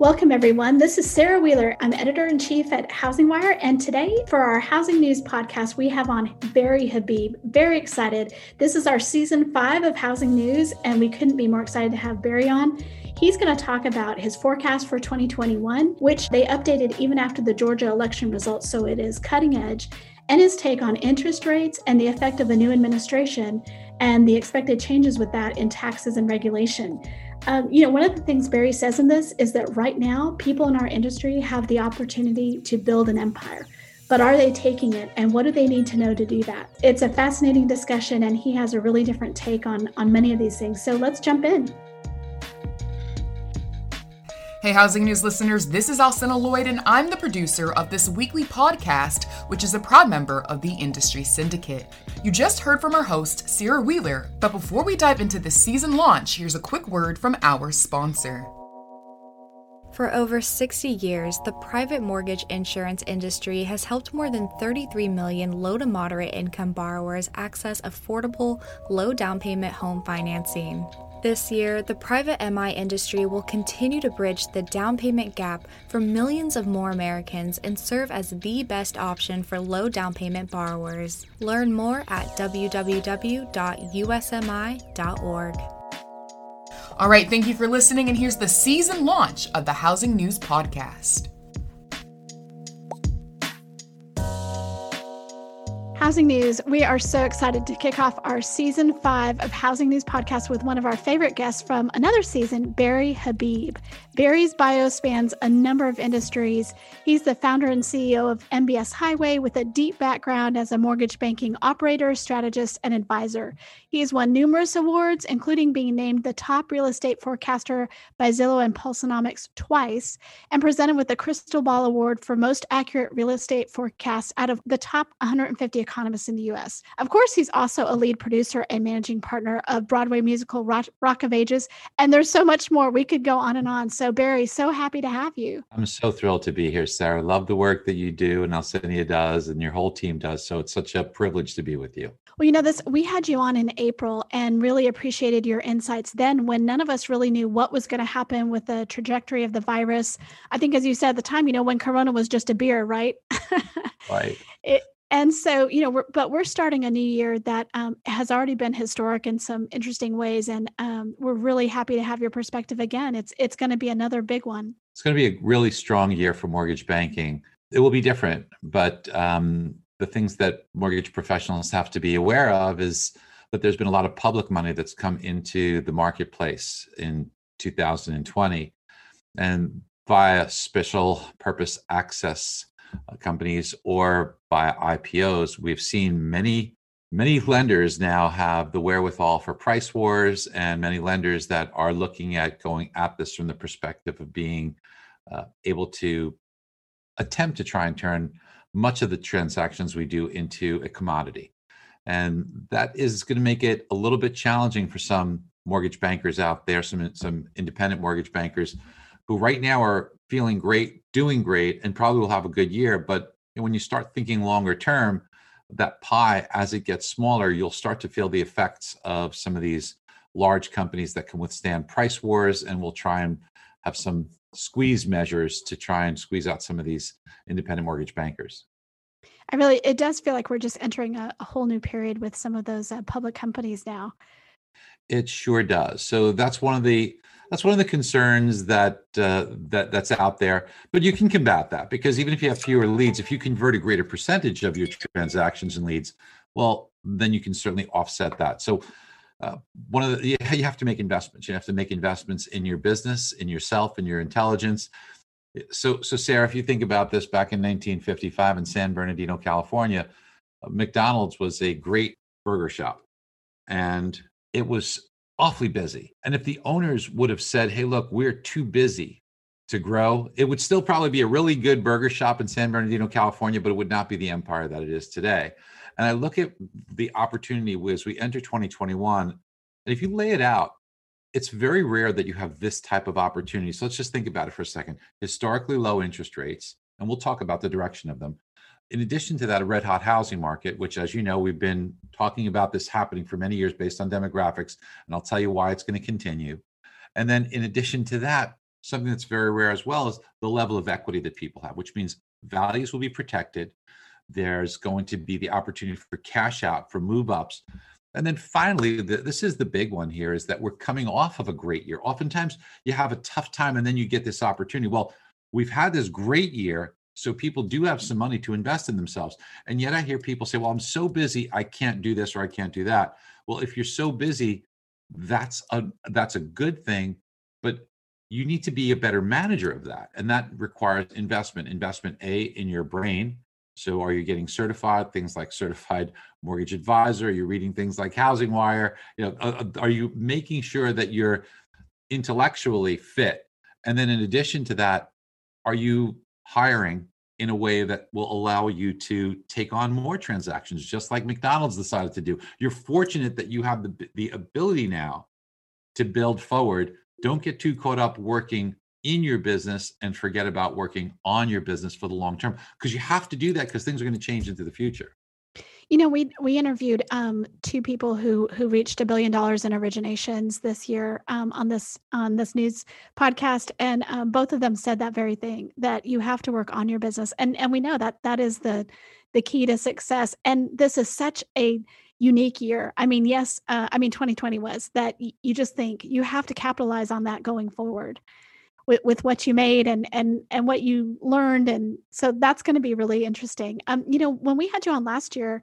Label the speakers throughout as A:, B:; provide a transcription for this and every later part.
A: Welcome, everyone. This is Sarah Wheeler. I'm editor in chief at Housing Wire. And today, for our Housing News podcast, we have on Barry Habib. Very excited. This is our season five of Housing News, and we couldn't be more excited to have Barry on. He's going to talk about his forecast for 2021, which they updated even after the Georgia election results, so it is cutting edge, and his take on interest rates and the effect of the new administration and the expected changes with that in taxes and regulation. Um, you know, one of the things Barry says in this is that right now, people in our industry have the opportunity to build an empire. But are they taking it and what do they need to know to do that? It's a fascinating discussion, and he has a really different take on, on many of these things. So let's jump in.
B: Hey, Housing News listeners, this is Alcynna Lloyd, and I'm the producer of this weekly podcast, which is a proud member of the Industry Syndicate. You just heard from our host, Sarah Wheeler, but before we dive into the season launch, here's a quick word from our sponsor.
C: For over 60 years, the private mortgage insurance industry has helped more than 33 million low to moderate income borrowers access affordable, low down payment home financing. This year, the private MI industry will continue to bridge the down payment gap for millions of more Americans and serve as the best option for low down payment borrowers. Learn more at www.usmi.org.
B: All right, thank you for listening, and here's the season launch of the Housing News Podcast.
A: Housing News. We are so excited to kick off our season five of Housing News podcast with one of our favorite guests from another season, Barry Habib. Barry's bio spans a number of industries. He's the founder and CEO of MBS Highway with a deep background as a mortgage banking operator, strategist, and advisor. He has won numerous awards, including being named the top real estate forecaster by Zillow and Pulsenomics twice, and presented with the Crystal Ball Award for most accurate real estate forecast out of the top 150 economists economists in the US. Of course, he's also a lead producer and managing partner of Broadway musical Rock, Rock of Ages. And there's so much more. We could go on and on. So, Barry, so happy to have you.
D: I'm so thrilled to be here, Sarah. Love the work that you do and Alcynna does and your whole team does. So, it's such a privilege to be with you.
A: Well, you know, this we had you on in April and really appreciated your insights then when none of us really knew what was going to happen with the trajectory of the virus. I think, as you said at the time, you know, when Corona was just a beer, right?
D: right.
A: It, and so you know we're, but we're starting a new year that um, has already been historic in some interesting ways and um, we're really happy to have your perspective again. It's it's going to be another big one.
D: It's going to be a really strong year for mortgage banking. It will be different but um, the things that mortgage professionals have to be aware of is that there's been a lot of public money that's come into the marketplace in 2020 and via special purpose access uh, companies or by IPOs, we've seen many many lenders now have the wherewithal for price wars and many lenders that are looking at going at this from the perspective of being uh, able to attempt to try and turn much of the transactions we do into a commodity and that is going to make it a little bit challenging for some mortgage bankers out there some some independent mortgage bankers who right now are feeling great, doing great, and probably will have a good year. But when you start thinking longer term, that pie, as it gets smaller, you'll start to feel the effects of some of these large companies that can withstand price wars and will try and have some squeeze measures to try and squeeze out some of these independent mortgage bankers.
A: I really, it does feel like we're just entering a, a whole new period with some of those uh, public companies now.
D: It sure does. So that's one of the that's one of the concerns that uh, that that's out there. But you can combat that because even if you have fewer leads, if you convert a greater percentage of your transactions and leads, well, then you can certainly offset that. So uh, one of the you have to make investments. You have to make investments in your business, in yourself, in your intelligence. So so Sarah, if you think about this, back in 1955 in San Bernardino, California, uh, McDonald's was a great burger shop, and it was awfully busy. And if the owners would have said, hey, look, we're too busy to grow, it would still probably be a really good burger shop in San Bernardino, California, but it would not be the empire that it is today. And I look at the opportunity as we enter 2021, and if you lay it out, it's very rare that you have this type of opportunity. So let's just think about it for a second. Historically low interest rates, and we'll talk about the direction of them in addition to that, a red hot housing market, which, as you know, we've been talking about this happening for many years based on demographics, and I'll tell you why it's going to continue. And then, in addition to that, something that's very rare as well is the level of equity that people have, which means values will be protected. There's going to be the opportunity for cash out, for move ups. And then finally, the, this is the big one here is that we're coming off of a great year. Oftentimes you have a tough time and then you get this opportunity. Well, we've had this great year. So people do have some money to invest in themselves. And yet I hear people say, well, I'm so busy, I can't do this or I can't do that. Well, if you're so busy, that's a that's a good thing, but you need to be a better manager of that. And that requires investment. Investment A in your brain. So are you getting certified? Things like certified mortgage advisor, are you're reading things like Housing Wire, you know, uh, uh, are you making sure that you're intellectually fit? And then in addition to that, are you hiring in a way that will allow you to take on more transactions, just like McDonald's decided to do. You're fortunate that you have the, the ability now to build forward. Don't get too caught up working in your business and forget about working on your business for the long term because you have to do that because things are going to change into the future.
A: You know, we we interviewed um, two people who who reached a billion dollars in originations this year um, on this on this news podcast, and um, both of them said that very thing that you have to work on your business, and and we know that that is the the key to success. And this is such a unique year. I mean, yes, uh, I mean 2020 was that y- you just think you have to capitalize on that going forward with, with what you made and and and what you learned. And so that's going to be really interesting. Um you know when we had you on last year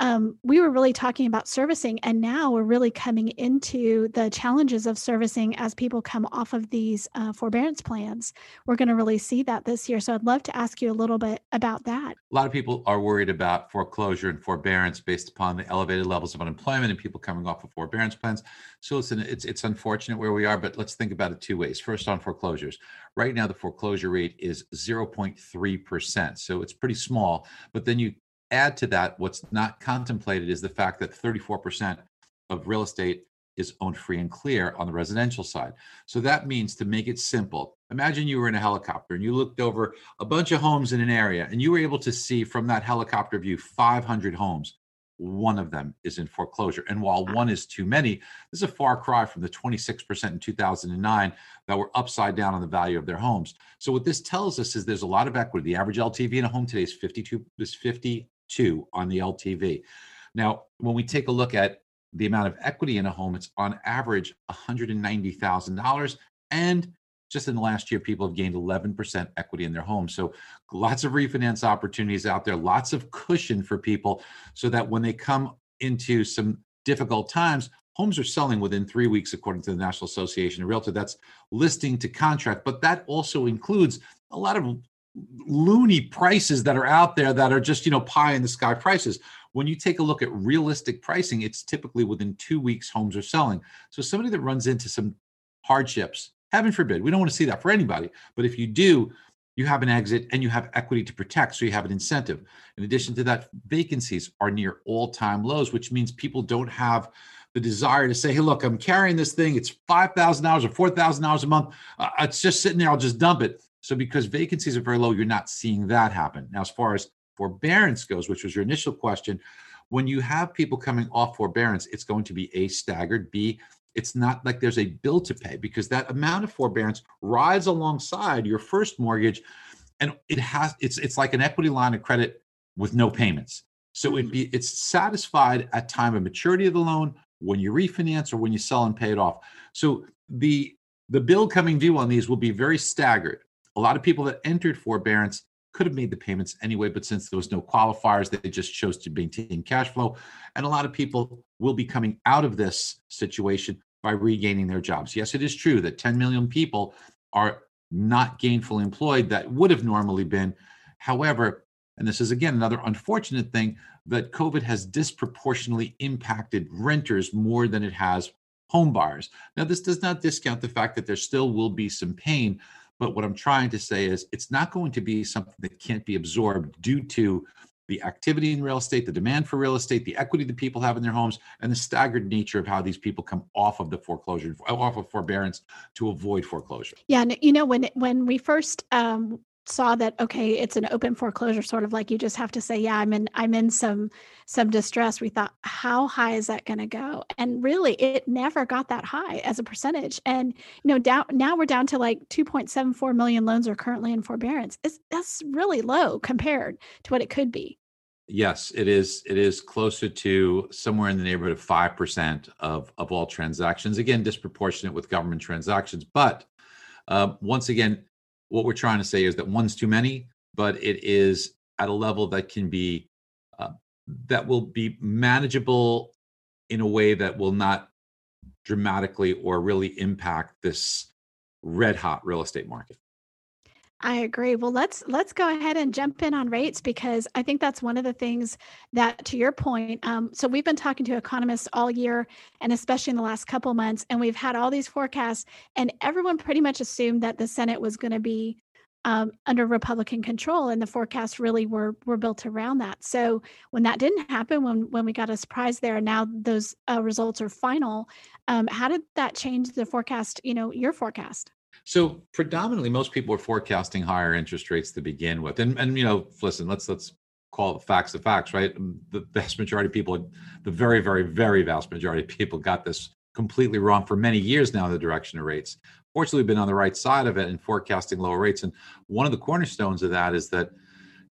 A: um, we were really talking about servicing, and now we're really coming into the challenges of servicing as people come off of these uh, forbearance plans. We're going to really see that this year. So I'd love to ask you a little bit about that.
D: A lot of people are worried about foreclosure and forbearance based upon the elevated levels of unemployment and people coming off of forbearance plans. So listen, it's it's unfortunate where we are, but let's think about it two ways. First, on foreclosures. Right now, the foreclosure rate is 0.3%. So it's pretty small. But then you add to that, what's not contemplated is the fact that 34% of real estate is owned free and clear on the residential side. So that means to make it simple, imagine you were in a helicopter and you looked over a bunch of homes in an area and you were able to see from that helicopter view 500 homes. One of them is in foreclosure. And while one is too many, this is a far cry from the 26% in 2009 that were upside down on the value of their homes. So what this tells us is there's a lot of equity. The average LTV in a home today is 52 is 50 two on the LTV. Now, when we take a look at the amount of equity in a home, it's on average $190,000. And just in the last year, people have gained 11% equity in their home. So lots of refinance opportunities out there, lots of cushion for people so that when they come into some difficult times, homes are selling within three weeks, according to the National Association of Realtor. That's listing to contract, but that also includes a lot of loony prices that are out there that are just you know pie in the sky prices. When you take a look at realistic pricing it's typically within two weeks homes are selling. So somebody that runs into some hardships heaven forbid we don't want to see that for anybody but if you do you have an exit and you have equity to protect so you have an incentive. In addition to that vacancies are near all-time lows which means people don't have the desire to say hey look i'm carrying this thing it's $5000 or $4000 a month uh, it's just sitting there i'll just dump it so because vacancies are very low, you're not seeing that happen. Now, as far as forbearance goes, which was your initial question, when you have people coming off forbearance, it's going to be A, staggered, B, it's not like there's a bill to pay because that amount of forbearance rides alongside your first mortgage and it has it's it's like an equity line of credit with no payments. So it mm. be it's satisfied at time of maturity of the loan, when you refinance or when you sell and pay it off. So the the bill coming due on these will be very staggered. A lot of people that entered forbearance could have made the payments anyway, but since there was no qualifiers, they just chose to maintain cash flow. And a lot of people will be coming out of this situation by regaining their jobs. Yes, it is true that 10 million people are not gainfully employed that would have normally been. However, and this is again another unfortunate thing that COVID has disproportionately impacted renters more than it has home buyers. Now, this does not discount the fact that there still will be some pain but what I'm trying to say is it's not going to be something that can't be absorbed due to the activity in real estate, the demand for real estate, the equity that people have in their homes, and the staggered nature of how these people come off of the foreclosure, off of forbearance to avoid foreclosure.
A: Yeah, and you know when when we first um, saw that okay it's an open foreclosure sort of like you just have to say yeah i'm in i'm in some some distress we thought how high is that going to go? And really it never got that high as a percentage. And you know down now we're down to like 2.74 million loans are currently in forbearance. It's that's really low compared to what it could be.
D: Yes it is it is closer to somewhere in the neighborhood of 5% of of all transactions. Again disproportionate with government transactions but uh, once again what we're trying to say is that one's too many, but it is at a level that can be uh, that will be manageable in a way that will not dramatically or really impact this red hot real estate market.
A: I agree. Well, let's let's go ahead and jump in on rates because I think that's one of the things that, to your point, um, so we've been talking to economists all year, and especially in the last couple months, and we've had all these forecasts, and everyone pretty much assumed that the Senate was going to be um, under Republican control, and the forecasts really were were built around that. So when that didn't happen, when when we got a surprise there, now those uh, results are final, um, how did that change the forecast? You know, your forecast.
D: So predominantly, most people are forecasting higher interest rates to begin with, and and you know, listen, let's let's call the facts the facts, right? Mm, the vast majority of people, the very very very vast majority of people, got this completely wrong for many years now. The direction of rates. Fortunately, we've been on the right side of it and forecasting lower rates. And one of the cornerstones of that is that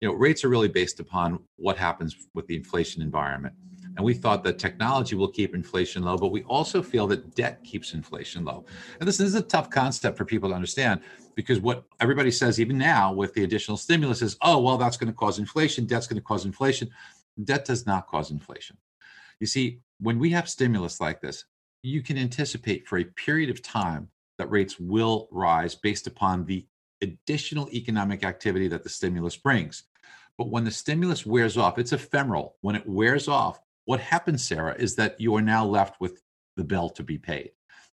D: you know rates are really based upon what happens with the inflation environment. And we thought that technology will keep inflation low, but we also feel that debt keeps inflation low. And this, is a tough concept for people to understand because what everybody says, even now with the additional stimulus, is oh, well, that's going to cause inflation. Debt's going to cause inflation. Debt does not cause inflation. You see, when we have stimulus like this, you can anticipate for a period of time that rates will rise based upon the additional economic activity that the stimulus brings. But when the stimulus wears off, it's ephemeral. When it wears off, what happens, Sarah, is that you are now left with the bill to be paid.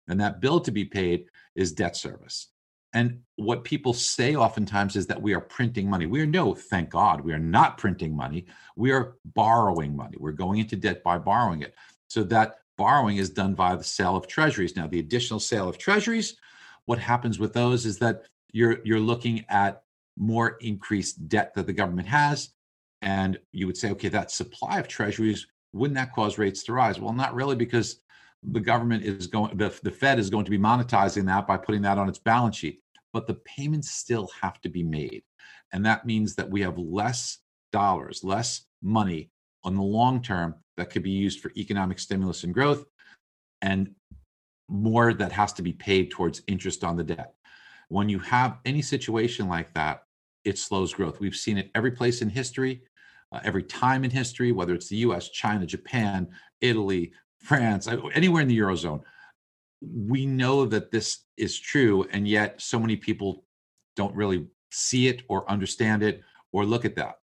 D: And that bill to be paid is debt service. And what people say oftentimes is that we are printing money. We are no, thank God, we are not printing money. We are borrowing money. We're going into debt by borrowing it. So that borrowing is done via the sale of treasuries. Now, the additional sale of treasuries, what happens with those is that you're you're looking at more increased debt that the government has. And you would say, okay, that supply of treasuries wouldn't that cause rates to rise? Well, not really, because the government is going, the, the Fed is going to be monetizing that by putting that on its balance sheet. But the payments still have to be made. And that means that we have less dollars, less money on the long term that could be used for economic stimulus and growth, and more that has to be paid towards interest on the debt. When you have any situation like that, it slows growth. We've seen it every place in history uh, every time in history, whether it's the US, China, Japan, Italy, France, uh, anywhere in the Eurozone. We know that this is true, and yet so many people don't really see it or understand it or look at that.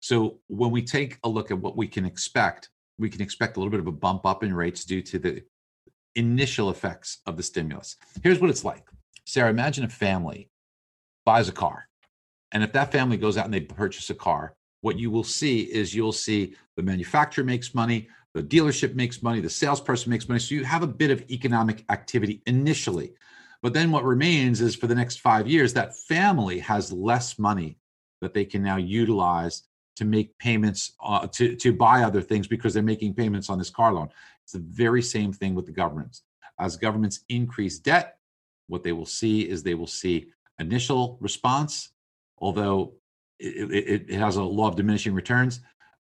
D: So when we take a look at what we can expect, we can expect a little bit of a bump up in rates due to the initial effects of the stimulus. Here's what it's like. Sarah, imagine a family buys a car. And if that family goes out and they purchase a car, what you will see is you'll see the manufacturer makes money, the dealership makes money, the salesperson makes money. So you have a bit of economic activity initially. But then what remains is for the next five years, that family has less money that they can now utilize to make payments uh, to, to buy other things because they're making payments on this car loan. It's the very same thing with the governments. As governments increase debt, what they will see is they will see initial response, although it, it, it has a law of diminishing returns.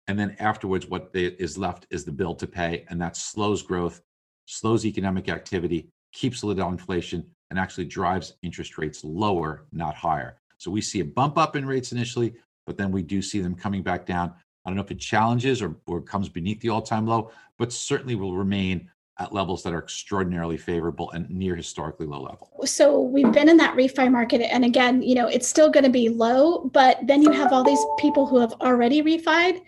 D: And then afterwards, what is left is the bill to pay. And that slows growth, slows economic activity, keeps lid on inflation, and actually drives interest rates lower, not higher. So we see a bump up in rates initially, but then we do see them coming back down. I don't know if it challenges or, or comes beneath the all time low, but certainly will remain at levels that are extraordinarily favorable and near historically low level.
A: So we've been in that refi market and again, you know, it's still going to be low, but then you have all these people who have already refied.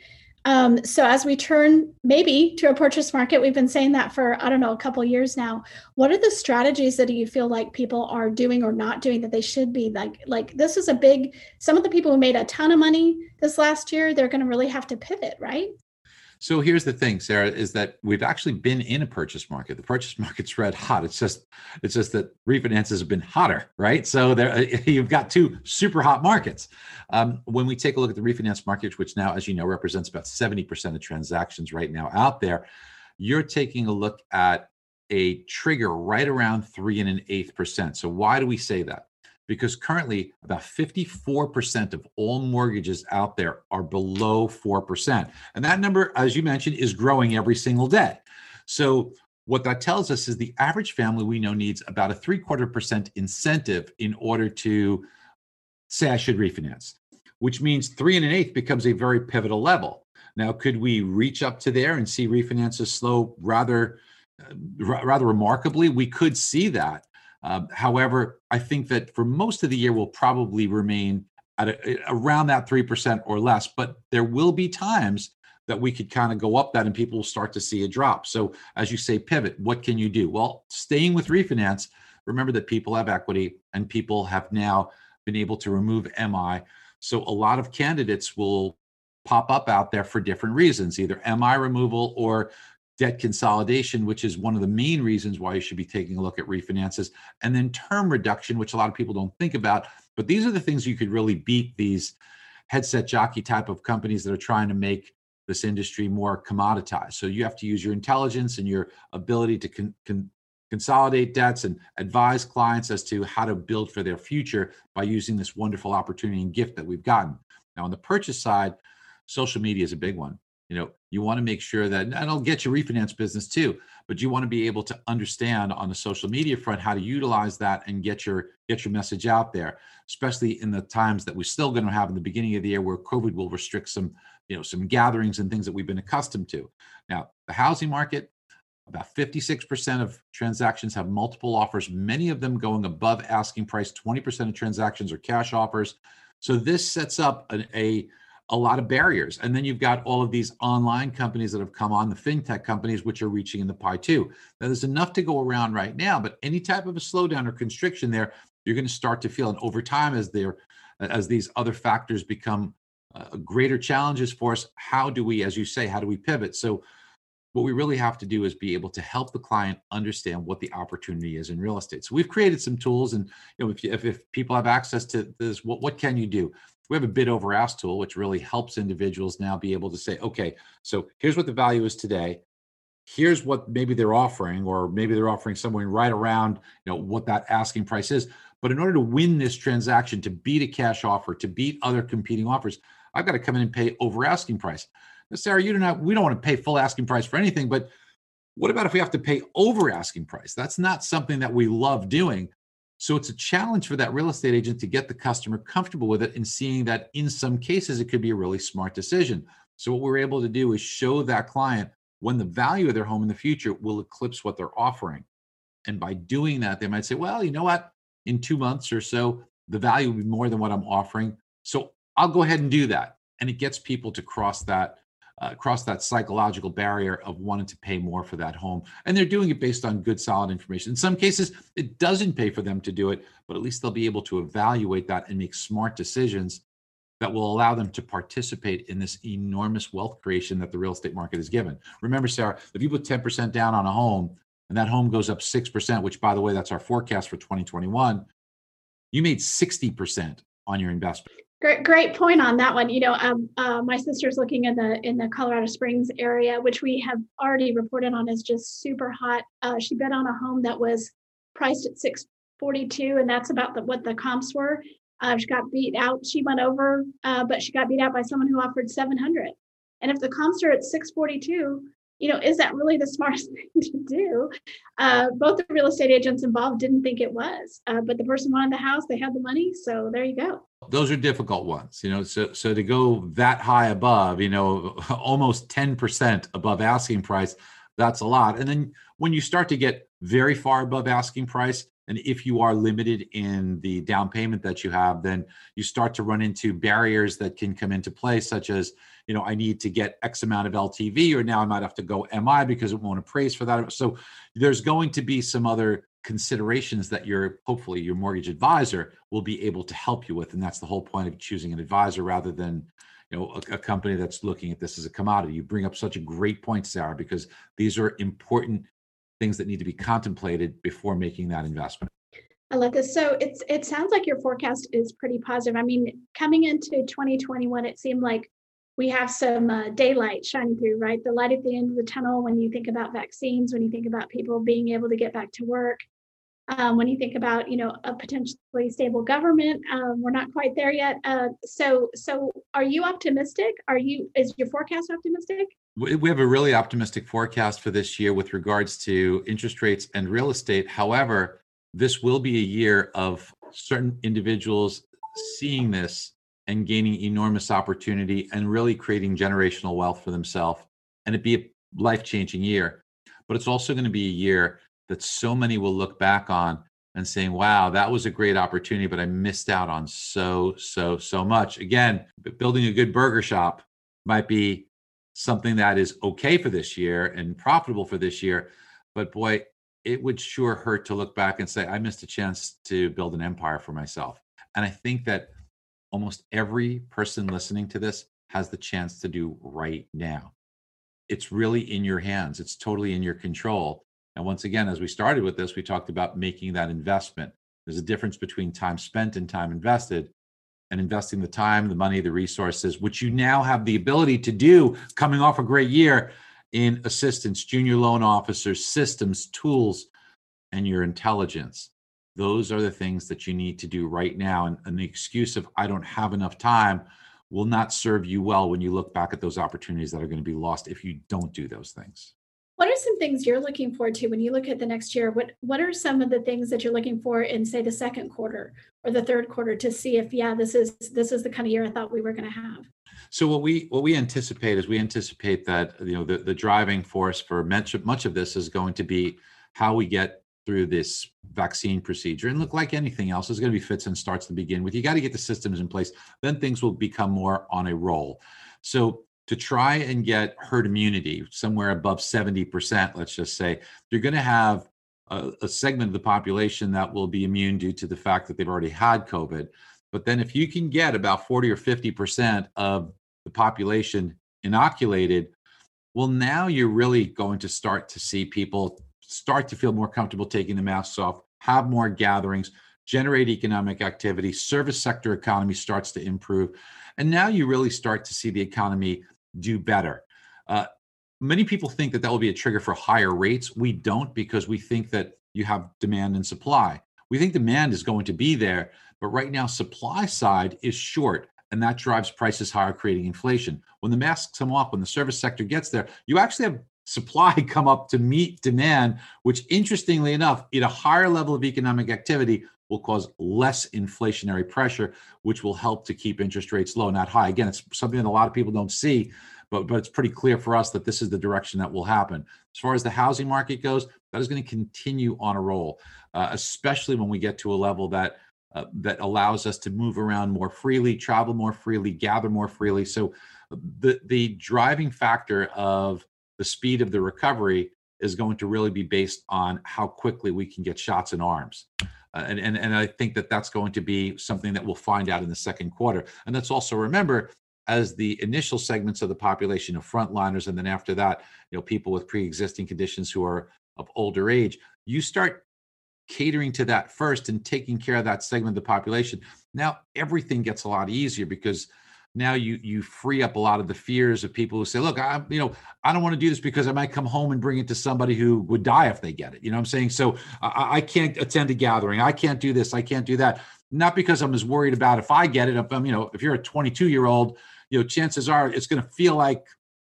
A: Um, so as we turn maybe to a purchase market, we've been saying that for I don't know a couple years now. What are the strategies that you feel like people are doing or not doing that they should be like? Like this is a big. Some of the people who made a ton of money this last year, they're going to really have to pivot, right?
D: So here's the thing, Sarah, is that we've actually been in a purchase market. The purchase market's red hot. It's just it's just that refinances have been hotter, right? So there you've got two super hot markets. Um, when we take a look at the refinance market, which now, as you know, represents about 70% of transactions right now out there, you're taking a look at a trigger right around three and an eighth percent. So why do we say that? Because currently about 54% of all mortgages out there are below 4%. And that number, as you mentioned, is growing every single day. So, what that tells us is the average family we know needs about a three quarter percent incentive in order to say, I should refinance, which means three and an eighth becomes a very pivotal level. Now, could we reach up to there and see refinances slow rather? Uh, rather remarkably, we could see that. Um, however, I think that for most of the year, we'll probably remain at a, around that 3% or less, but there will be times that we could kind of go up that and people will start to see a drop. So, as you say, pivot, what can you do? Well, staying with refinance, remember that people have equity and people have now been able to remove MI. So, a lot of candidates will pop up out there for different reasons, either MI removal or debt consolidation, which is one of the main reasons why you should be taking a look at refinances, and then term reduction, which a lot of people don't think about. But these are the things you could really beat these headset jockey type of companies that are trying to make this industry more commoditized. So you have to use your intelligence and your ability to con- con- consolidate debts and advise clients as to how to build for their future by using this wonderful opportunity and gift that we've gotten. Now, on the purchase side, social media is a big one you know you want to make sure that and it'll get your refinance business too but you want to be able to understand on the social media front how to utilize that and get your get your message out there especially in the times that we're still going to have in the beginning of the year where covid will restrict some you know some gatherings and things that we've been accustomed to. Now the housing market about 56% of transactions have multiple offers many of them going above asking price. 20% of transactions are cash offers. So this sets up an, a a lot of barriers. And then you've got all of these online companies that have come on, the fintech companies, which are reaching in the pie too. Now, there's enough to go around right now, but any type of a slowdown or constriction there, you're going to start to feel. And over time, as there, as these other factors become uh, greater challenges for us, how do we, as you say, how do we pivot? So, what we really have to do is be able to help the client understand what the opportunity is in real estate. So we've created some tools, and you know, if, if, if people have access to this, what what can you do? we have a bid over ask tool, which really helps individuals now be able to say, okay, so here's what the value is today. Here's what maybe they're offering, or maybe they're offering somewhere right around you know what that asking price is. But in order to win this transaction, to beat a cash offer, to beat other competing offers, I've got to come in and pay over asking price. Sarah, you don't have, we don't want to pay full asking price for anything, but what about if we have to pay over asking price? That's not something that we love doing. So it's a challenge for that real estate agent to get the customer comfortable with it and seeing that in some cases it could be a really smart decision. So what we're able to do is show that client when the value of their home in the future will eclipse what they're offering. And by doing that, they might say, well, you know what? In two months or so, the value will be more than what I'm offering. So I'll go ahead and do that. And it gets people to cross that uh, cross that psychological barrier of wanting to pay more for that home. And they're doing it based on good, solid information. In some cases, it doesn't pay for them to do it, but at least they'll be able to evaluate that and make smart decisions that will allow them to participate in this enormous wealth creation that the real estate market has given. Remember, Sarah, if you put 10% down on a home and that home goes up 6%, which by the way, that's our forecast for 2021, you made 60% on your investment.
A: Great, great point on that one. You know, um, uh, my sister's looking in the in the Colorado Springs area, which we have already reported on is just super hot. Uh, she bet on a home that was priced at six forty two, and that's about the, what the comps were. Uh, she got beat out. She went over, uh, but she got beat out by someone who offered seven hundred. And if the comps are at six forty two, you know, is that really the smartest thing to do? Uh, both the real estate agents involved didn't think it was, uh, but the person wanted the house, they had the money, so there you go.
D: Those are difficult ones, you know. So, so to go that high above, you know, almost ten percent above asking price, that's a lot. And then when you start to get very far above asking price, and if you are limited in the down payment that you have, then you start to run into barriers that can come into play, such as, you know, I need to get X amount of LTV, or now I might have to go MI because it won't appraise for that. So there's going to be some other considerations that your hopefully your mortgage advisor will be able to help you with. And that's the whole point of choosing an advisor rather than you know a, a, company that's looking at this as a commodity you bring up such a great point sarah because these are important things that need to be contemplated before making that investment
A: I love this. So it's it sounds like your forecast is pretty positive. I mean, coming into 2021, it seemed like we have some uh, daylight shining through, right? The light at the end of the tunnel when you think about vaccines, when you think about people being able to get back to work, um, when you think about you know a potentially stable government. Um, we're not quite there yet. Uh, so so are you optimistic? Are you is your forecast optimistic?
D: We have a really optimistic forecast for this year with regards to interest rates and real estate. However, this will be a year of certain individuals seeing this and gaining enormous opportunity and really creating generational wealth for themselves and it'd be a life-changing year but it's also going to be a year that so many will look back on and saying wow that was a great opportunity but i missed out on so so so much again building a good burger shop might be something that is okay for this year and profitable for this year but boy it would sure hurt to look back and say, I missed a chance to build an empire for myself. And I think that almost every person listening to this has the chance to do right now. It's really in your hands, it's totally in your control. And once again, as we started with this, we talked about making that investment. There's a difference between time spent and time invested, and investing the time, the money, the resources, which you now have the ability to do coming off a great year in assistance, junior loan officers, systems, tools, and your intelligence. Those are the things that you need to do right now. And, and, the excuse of, I don't have enough time, will not serve you well when you look back at those opportunities that are going to be lost if you don't do those things.
A: What are some things you're looking forward to when you look at the next year? What What are some of the things that you're looking for in, say, the second quarter or the third quarter to see if, yeah, this is this is the kind of year I thought we were going to have?
D: So what we what we anticipate is we anticipate that you know the, the driving force for much of, much of this is going to be how we get through this vaccine procedure. And look, like anything else, there's going to be fits and starts to begin with. You got to get the systems in place. Then things will become more on a roll. So to try and get herd immunity somewhere above 70%, let's just say, you're going to have a, a segment of the population that will be immune due to the fact that they've already had COVID. But then if you can get about 40 or 50% of the population inoculated, well, now you're really going to start to see people start to feel more comfortable taking the masks off, have more gatherings, generate economic activity, service sector economy starts to improve. And now you really start to see the economy do better. Uh, many people think that that will be a trigger for higher rates. We don't because we think that you have demand and supply. We think demand is going to be there, but right now supply side is short and that drives prices higher, creating inflation. When the masks come off, when the service sector gets there, you actually have supply come up to meet demand, which interestingly enough, at a higher level of economic activity, will cause less inflationary pressure, which will help to keep interest rates low, not high. Again, it's something that a lot of people don't see, but, but it's pretty clear for us that this is the direction that will happen. As far as the housing market goes, that is going to continue on a roll, uh, especially when we get to a level that uh, that allows us to move around more freely, travel more freely, gather more freely. So the the driving factor of the speed of the recovery is going to really be based on how quickly we can get shots in arms. Uh, and, and, and I think that that's going to be something that we'll find out in the second quarter. And let's also remember, as the initial segments of the population of frontliners, and then after that, you know, people with pre-existing conditions who are of older age, you start catering to that first and taking care of that segment of the population now everything gets a lot easier because now you you free up a lot of the fears of people who say look i you know i don't want to do this because i might come home and bring it to somebody who would die if they get it. You know what i'm saying? So i, I can't attend a gathering. I can't do this. I can't do that. Not because i'm as worried about if i get it. If i'm you know if you're a 22 year old you know chances are it's going to feel like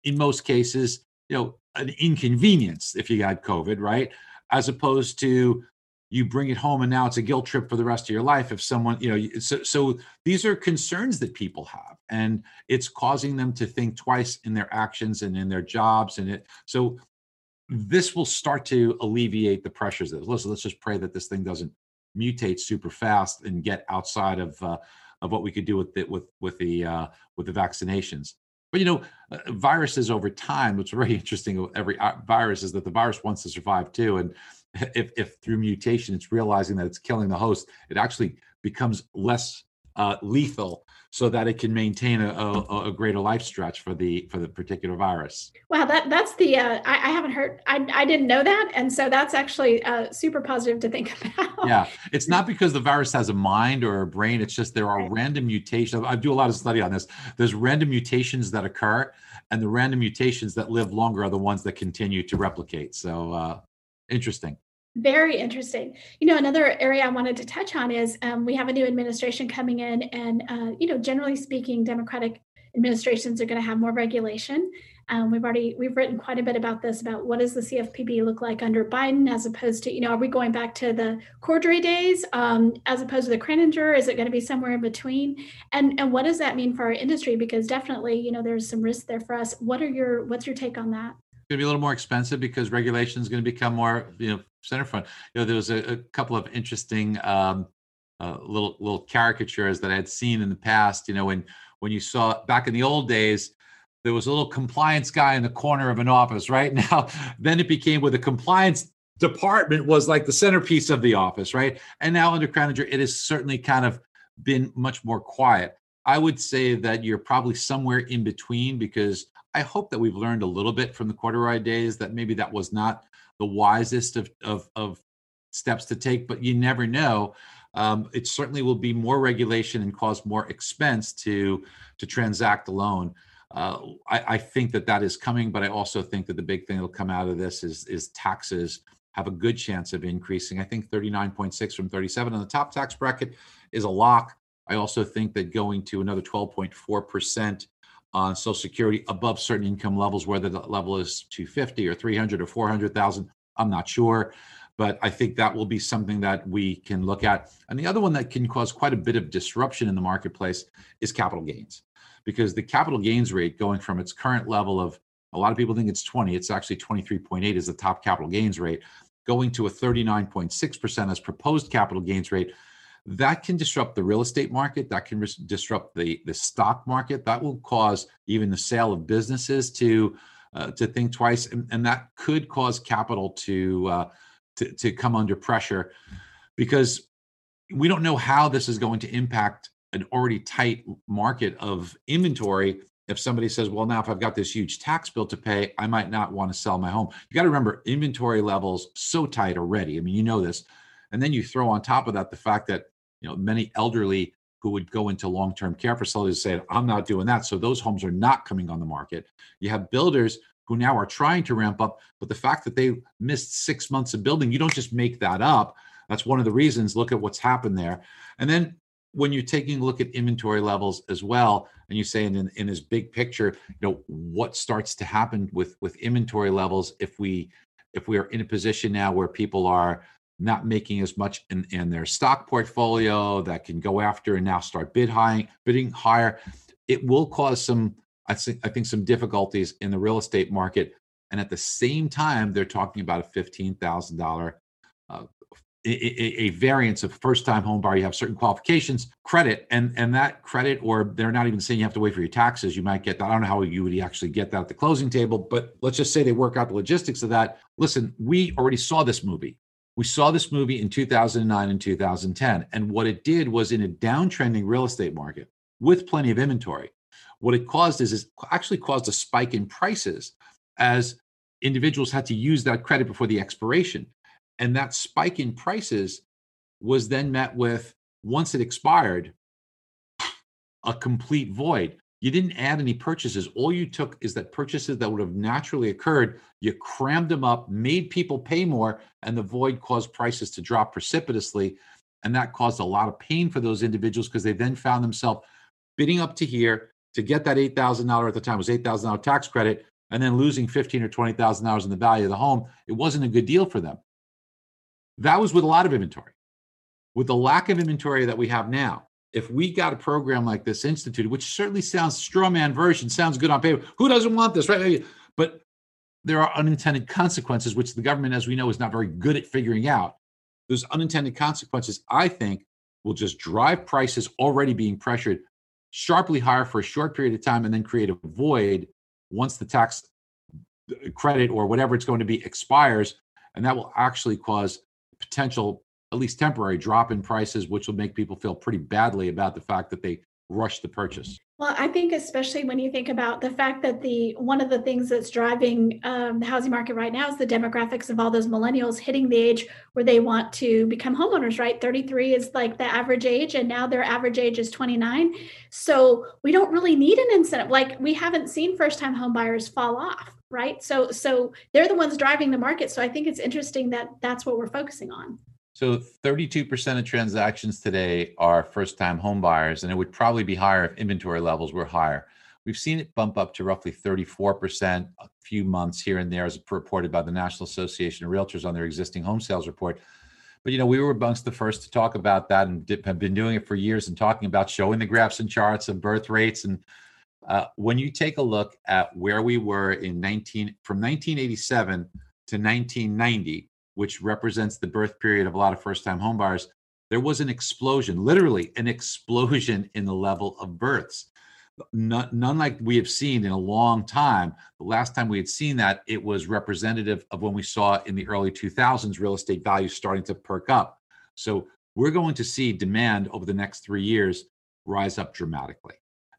D: in most cases you know an inconvenience if you got covid right? As opposed to you bring it home and now it's a guilt trip for the rest of your life if someone you know so, so these are concerns that people have and it's causing them to think twice in their actions and in their jobs and it so this will start to alleviate the pressures of listen let's just pray that this thing doesn't mutate super fast and get outside of uh, of what we could do with it with with the uh, with the vaccinations. But you know uh, viruses over time what's very interesting every uh, virus is that the virus wants to survive too and if, if through mutation it's realizing that it's killing the host, it actually becomes less uh, lethal so that it can maintain a, a, a, greater life stretch for the for the particular virus.
A: Wow, that that's the uh, I, I, haven't heard I, I didn't know that, and so that's actually uh, super positive to think about.
D: Yeah, it's not because the virus has a mind or a brain. It's just there are right. random mutations. I do a lot of study on this. There's random mutations that occur, and the random mutations that live longer are the ones that continue to replicate. So uh, interesting.
A: Very interesting. You know, another area I wanted to touch on is um, we have a new administration coming in, and uh, you know, generally speaking, Democratic administrations are going to have more regulation. Um, we've already we've written quite a bit about this about what does the CFPB look like under Biden as opposed to you know are we going back to the Cordray days um, as opposed to the Kraninger? Is it going to be somewhere in between? And and what does that mean for our industry? Because definitely you know there's some risk there for us. What are your what's your take on that?
D: Going to be a little more expensive because regulation is going to become more, you know, center front. You know, there was a, a couple of interesting um, uh, little little caricatures that I had seen in the past. You know, when when you saw back in the old days, there was a little compliance guy in the corner of an office. Right now, then it became where the compliance department was like the centerpiece of the office, right? And now under Kraninger, it has certainly kind of been much more quiet. I would say that you're probably somewhere in between because I hope that we've learned a little bit from the Cordray days that maybe that was not the wisest of, of, of steps to take, but you never know. Um, it certainly will be more regulation and cause more expense to to transact a loan. Uh, I, I, think that that is coming, but I also think that the big thing that'll come out of this is is taxes have a good chance of increasing. I think 39.6 from 37 on the top tax bracket is a lock. I also think that going to another 12.4 percent on Social Security above certain income levels, whether the level is 250 or 300 or 400,000. I'm not sure, but I think that will be something that we can look at. And the other one that can cause quite a bit of disruption in the marketplace is capital gains, because the capital gains rate going from its current level of a lot of people think it's 20, it's actually 23.8 is the top capital gains rate, going to a 39.6% as proposed capital gains rate that can disrupt the real estate market that can disrupt the the stock market that will cause even the sale of businesses to uh, to think twice and, and, that could cause capital to, uh, to to come under pressure because we don't know how this is going to impact an already tight market of inventory. If somebody says well now if i've got this huge tax bill to pay i might not want to sell my home. You got to remember inventory levels so tight already i mean you know this and then you throw on top of that the fact that you know many elderly who would go into long-term care facilities say i'm not doing that. So those homes are not coming on the market. You have builders who now are trying to ramp up but the fact that they missed six months of building you don't just make that up. That's one of the reasons. Look at what's happened there. And then when you're taking a look at inventory levels as well and you say in, in this big picture you know what starts to happen with with inventory levels if we if we are in a position now where people are not making as much in, in their stock portfolio that can go after and now start bid high, bidding higher. It will cause some, I think, I think some difficulties in the real estate market. And at the same time, they're talking about a fifteen thousand uh, a, a, variance of first time home buyer. You have certain qualifications, credit, and and that credit, or they're not even saying you have to wait for your taxes. You might get that. I don't know how you would actually get that at the closing table, but let's just say they work out the logistics of that. Listen, we already saw this movie. We saw this movie in 2009 and 2010. And what it did was in a downtrending real estate market with plenty of inventory, what it caused is, is actually caused a spike in prices as individuals had to use that credit before the expiration. And that spike in prices was then met with, once it expired, a complete void you didn't add any purchases. All you took is that purchases that would have naturally occurred, you crammed them up, made people pay more, and the void caused prices to drop precipitously. And that caused a lot of pain for those individuals because they then found themselves bidding up to here to get that $8,000 at the time was $8,000 tax credit and then losing $15 or $20,000 in the value of the home. It wasn't a good deal for them. That was with a lot of inventory. With the lack of inventory that we have now, if we got a program like this instituted, which certainly sounds straw man version, sounds good on paper. Who doesn't want this, right? But there are unintended consequences, which the government, as we know, is not very good at figuring out. Those unintended consequences, I think, will just drive prices already being pressured sharply higher for a short period of time and then create a void once the tax credit or whatever it's going to be expires. And that will actually cause potential
E: at least temporary drop in prices, which will make people feel pretty badly about the fact that they rushed the purchase.
A: Well, I think especially when you think about the fact that the one of the things that's driving um, the housing market right now is the demographics of all those millennials hitting the age where they want to become homeowners. Right, thirty three is like the average age, and now their average age is twenty nine. So we don't really need an incentive. Like we haven't seen first time homebuyers fall off. Right, so so they're the ones driving the market. So I think it's interesting that that's what we're focusing on.
D: So 32% of transactions today are first time home buyers, and it would probably be higher if inventory levels were higher. We've seen it bump up to roughly 34% a few months here and there, as reported by the National Association of Realtors on their existing home sales report. But you know, we were amongst the first to talk about that and have been doing it for years and talking about showing the graphs and charts of birth rates. And uh, when you take a look at where we were in 19 from 1987 to 1990, which represents the birth period of a lot of first time homebuyers, there was an explosion, literally an explosion in the level of births. None, none, like we have seen in a long time. The last time we had seen that, it was representative of when we saw in the early 2000s real estate values starting to perk up. So we're going to see demand over the next three years rise up dramatically.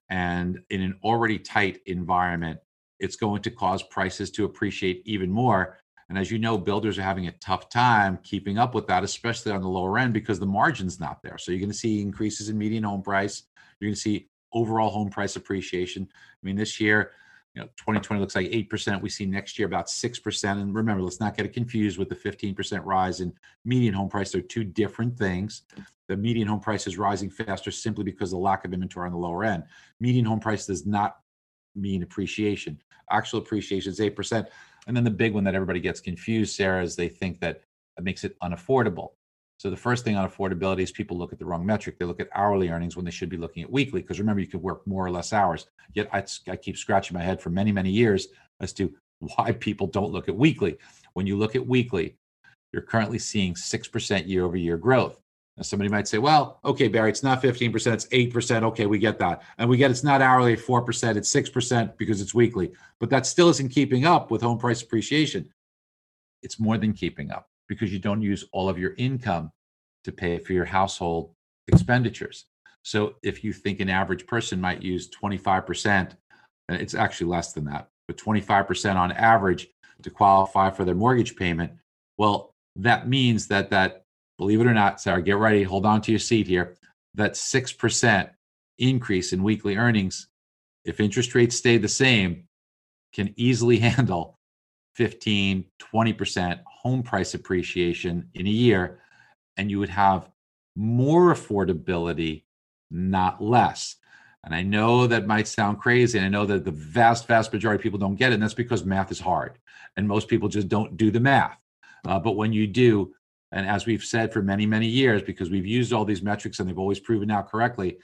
D: And in an already tight environment, it's going to cause prices to appreciate even more and as you know, builders are having a tough time keeping up with that, especially on the lower end because the margin's not there. So you're going to see increases in median home price. You're going to see overall home price appreciation. I mean, this year, you know, 2020 looks like 8%. We see next year about 6%. And remember, let's not get it confused with the 15% rise in median home price. They're two different things. The median home price is rising faster simply because of the lack of inventory on the lower end. Median home price does not mean appreciation. Actual appreciation is 8%. And then the big one that everybody gets confused, Sarah, is they think that it makes it unaffordable. So the first thing on affordability is people look at the wrong metric. They look at hourly earnings when they should be looking at weekly. Because remember, you could work more or less hours. Yet I, I keep scratching my head for many, many years as to why people don't look at weekly. When you look at weekly, you're currently seeing 6% year over year growth. Now, somebody might say, well, okay, Barry, it's not 15%, it's 8%. Okay, we get that. And we get it's not hourly 4%, it's 6% because it's weekly. But that still isn't keeping up with home price appreciation. It's more than keeping up because you don't use all of your income to pay for your household expenditures. So if you think an average person might use 25%, it's actually less than that, but 25% on average to qualify for their mortgage payment, well, that means that that believe it or not, Sarah, get ready, hold on to your seat here. That 6% increase in weekly earnings, if interest rates stay the same, can easily handle 15, 20% home price appreciation in a year. And you would have more affordability, not less. And I know that might sound crazy. And I know that the vast, vast majority of people don't get it. And that's because math is hard. And most people just don't do the math. Uh, but when you do, and as we've said for many, many years, because we've used all these metrics and they've always proven out correctly,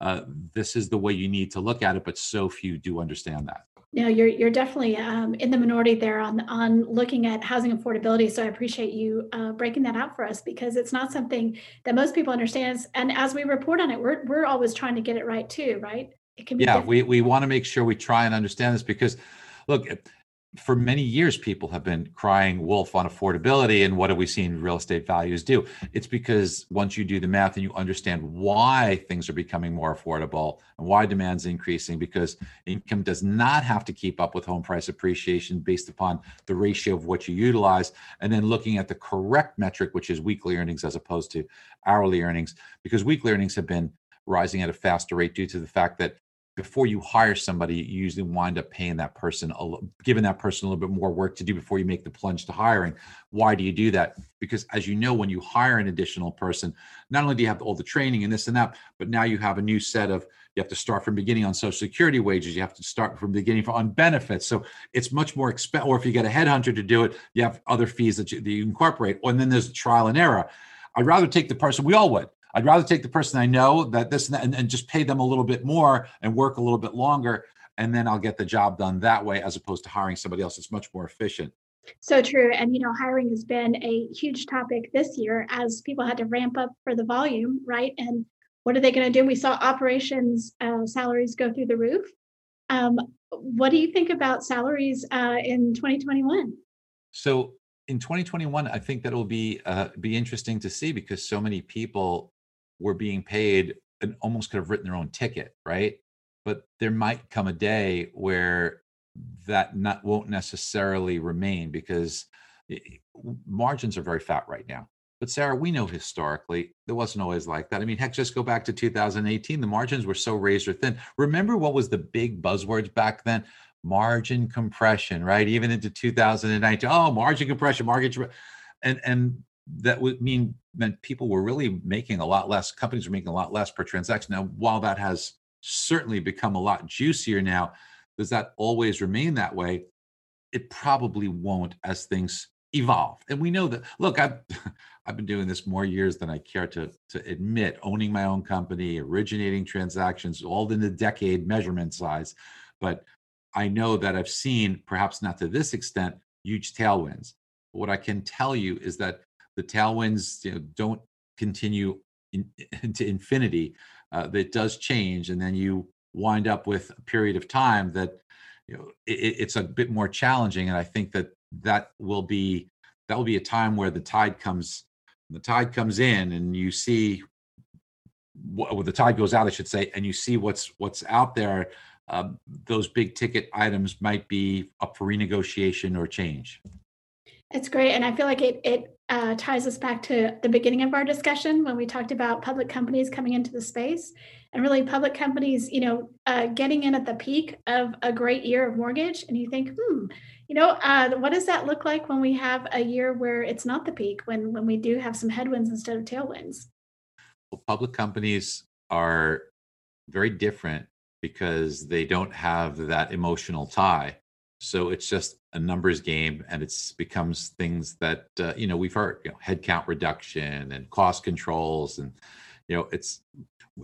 D: uh, this is the way you need to look at it. But so few do understand that.
A: No, you're you're definitely um, in the minority there on on looking at housing affordability. So I appreciate you uh, breaking that out for us because it's not something that most people understand. And as we report on it, we're we're always trying to get it right too, right?
D: It can be. Yeah, we we want to make sure we try and understand this because, look, for many years, people have been crying wolf on affordability. And what have we seen real estate values do? It's because once you do the math and you understand why things are becoming more affordable and why demand's increasing, because income does not have to keep up with home price appreciation based upon the ratio of what you utilize. And then looking at the correct metric, which is weekly earnings as opposed to hourly earnings, because weekly earnings have been rising at a faster rate due to the fact that before you hire somebody, you usually wind up paying that person, a, giving that person a little bit more work to do before you make the plunge to hiring. Why do you do that? Because as you know, when you hire an additional person, not only do you have all the training and this and that, but now you have a new set of you have to start from beginning on social security wages. You have to start from beginning for, on benefits. So it's much more expensive or if you get a headhunter to do it you have other fees that you, that you incorporate. And then there's trial and error. I'd rather take the person we all would I'd rather take the person I know that this and, that, and, and just pay them a little bit more and work a little bit longer, and then I'll get the job done that way, as opposed to hiring somebody else. It's much more efficient.
A: So true. And, you know, hiring has been a huge topic this year as people had to ramp up for the volume, right? And what are they going to do? We saw operations uh, salaries go through the roof. Um, what do you think about salaries uh, in 2021?
D: So in 2021, I think that will be uh, be interesting to see because so many people were being paid and almost could have written their own ticket, right? But there might come a day where that not won't necessarily remain because margins are very fat right now. But Sarah, we know historically it wasn't always like that. I mean, heck, just go back to 2018. The margins were so razor thin. Remember what was the big buzzwords back then? Margin compression, right? Even into 2019. Oh, margin compression, margin, and and that would mean meant people were really making a lot less. Companies were making a lot less per transaction. Now, while that has certainly become a lot juicier now, does that always remain that way? It probably won't as things evolve. And we know that. Look, I've I've been doing this more years than I care to to admit. Owning my own company, originating transactions, all in the decade measurement size, but I know that I've seen, perhaps not to this extent, huge tailwinds. But what I can tell you is that the tailwinds you know, don't continue in, infinity. Uh, that does change, and then you wind up with a period of time that you know it, it's a bit more challenging. And I think that that will be that will be a time where the tide comes the tide comes in and you see what the tide goes out i should say and you see what's what's out there um, those big ticket items might be up for renegotiation or change
A: it's great and i feel like it it uh, ties us back to the beginning of our discussion when we talked about public companies coming into the space and really public companies you know uh, getting in at the peak of a great year of mortgage and you think hmm you know, uh, what does that look like when we have a year where it's not the peak, when when we do have some headwinds instead of tailwinds?
D: Well, public companies are very different because they don't have that emotional tie. So it's just a numbers game, and it's becomes things that uh, you know we've heard, you know, headcount reduction and cost controls, and you know it's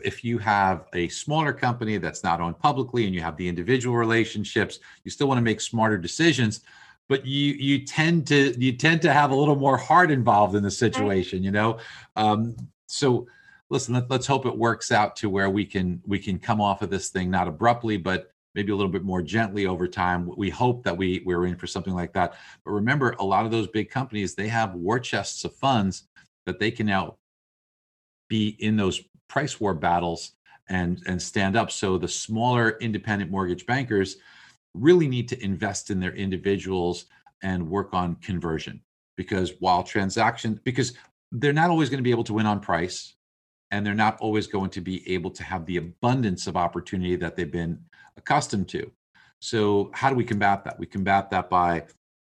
D: if you have a smaller company that's not owned publicly and you have the individual relationships you still want to make smarter decisions but you you tend to you tend to have a little more heart involved in the situation you know? Um, so listen let, let's hope it works out to where we can we can come off of this thing not abruptly but maybe a little bit more gently over time. We hope that we we're in for something like that. But remember a lot of those big companies they have war chests of funds that they can now be in those price war battles and and stand up. So the smaller independent mortgage bankers really need to invest in their individuals and work on conversion. Because while transaction because they're not always going to be able to win on price and they're not always going to be able to have the abundance of opportunity that they've been accustomed to. So how do we combat that? We combat that by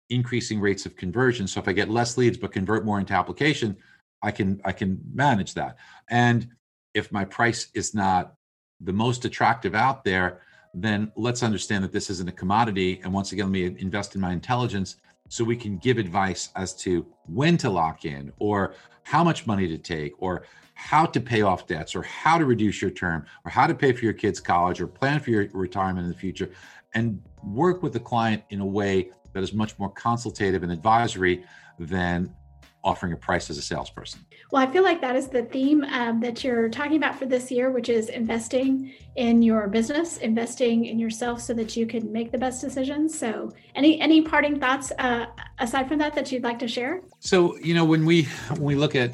D: increasing rates of conversion. So if i get less leads but convert more into application i can i can manage that. And if my price is not the most attractive out there, then let's understand that this isn't a commodity. And once again, let me invest in my intelligence so we can give advice as to when to lock in or how much money to take or how to pay off debts or how to reduce your term or how to pay for your kids' college or plan for your retirement in the future and work with the client in a way that is much more consultative and advisory than offering a price as a salesperson.
A: Well, I feel like that is the theme um, that you're talking about for this year, which is investing in your business, investing in yourself, so that you can make the best decisions. So, any any parting thoughts uh, aside from that that you'd like to share?
D: So, you know, when we when we look at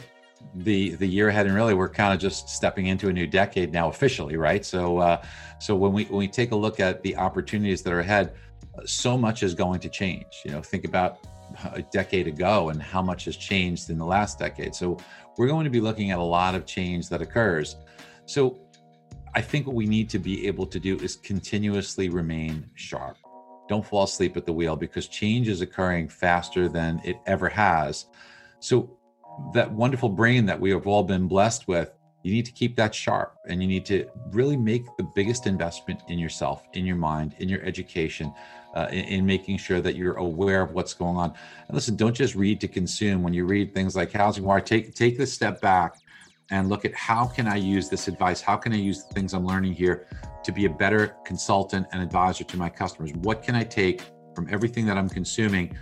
D: the the year ahead, and really we're kind of just stepping into a new decade now officially, right? So, uh, so when we when we take a look at the opportunities that are ahead, so much is going to change. You know, think about a decade ago and how much has changed in the last decade. So we're going to be looking at a lot of change that occurs. So I think what we need to be able to do is continuously remain sharp. Don't fall asleep at the wheel because change is occurring faster than it ever has. So that wonderful brain that we have all been blessed with, you need to keep that sharp and you need to really make the biggest investment in yourself, in your mind, in your education, uh, in, in, making sure that you're aware of what's going on. And listen, don't just read to consume. When you read things like Housing Wire, take take the step back and look at how can I use this advice? How can I use the things I'm learning here to be a better consultant and advisor to my customers? What can I take from everything that I'm consuming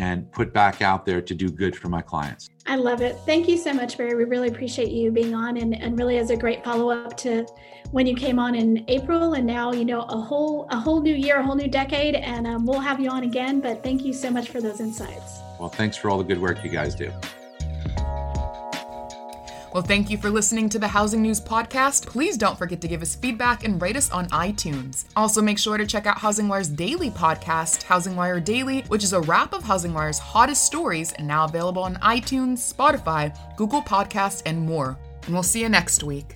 D: and put back out there to do good for my clients?
A: I love it. Thank you so much, Barry. We really appreciate you being on and, and really as a great follow-up to when you came on in April and now, you know, a whole a whole new year, a whole new decade. And um, we'll have you on again. But thank you so much for those insights.
E: Well, thanks for all the good work you guys do.
B: Well, thank you for listening to the Housing News Podcast. Please don't forget to give us feedback and rate us on iTunes. Also, make sure to check out Housing Wire's daily podcast, Housing Wire Daily, which is a wrap of Housing Wire's hottest stories and now available on iTunes, Spotify, Google Podcasts, and more. And we'll see you next week.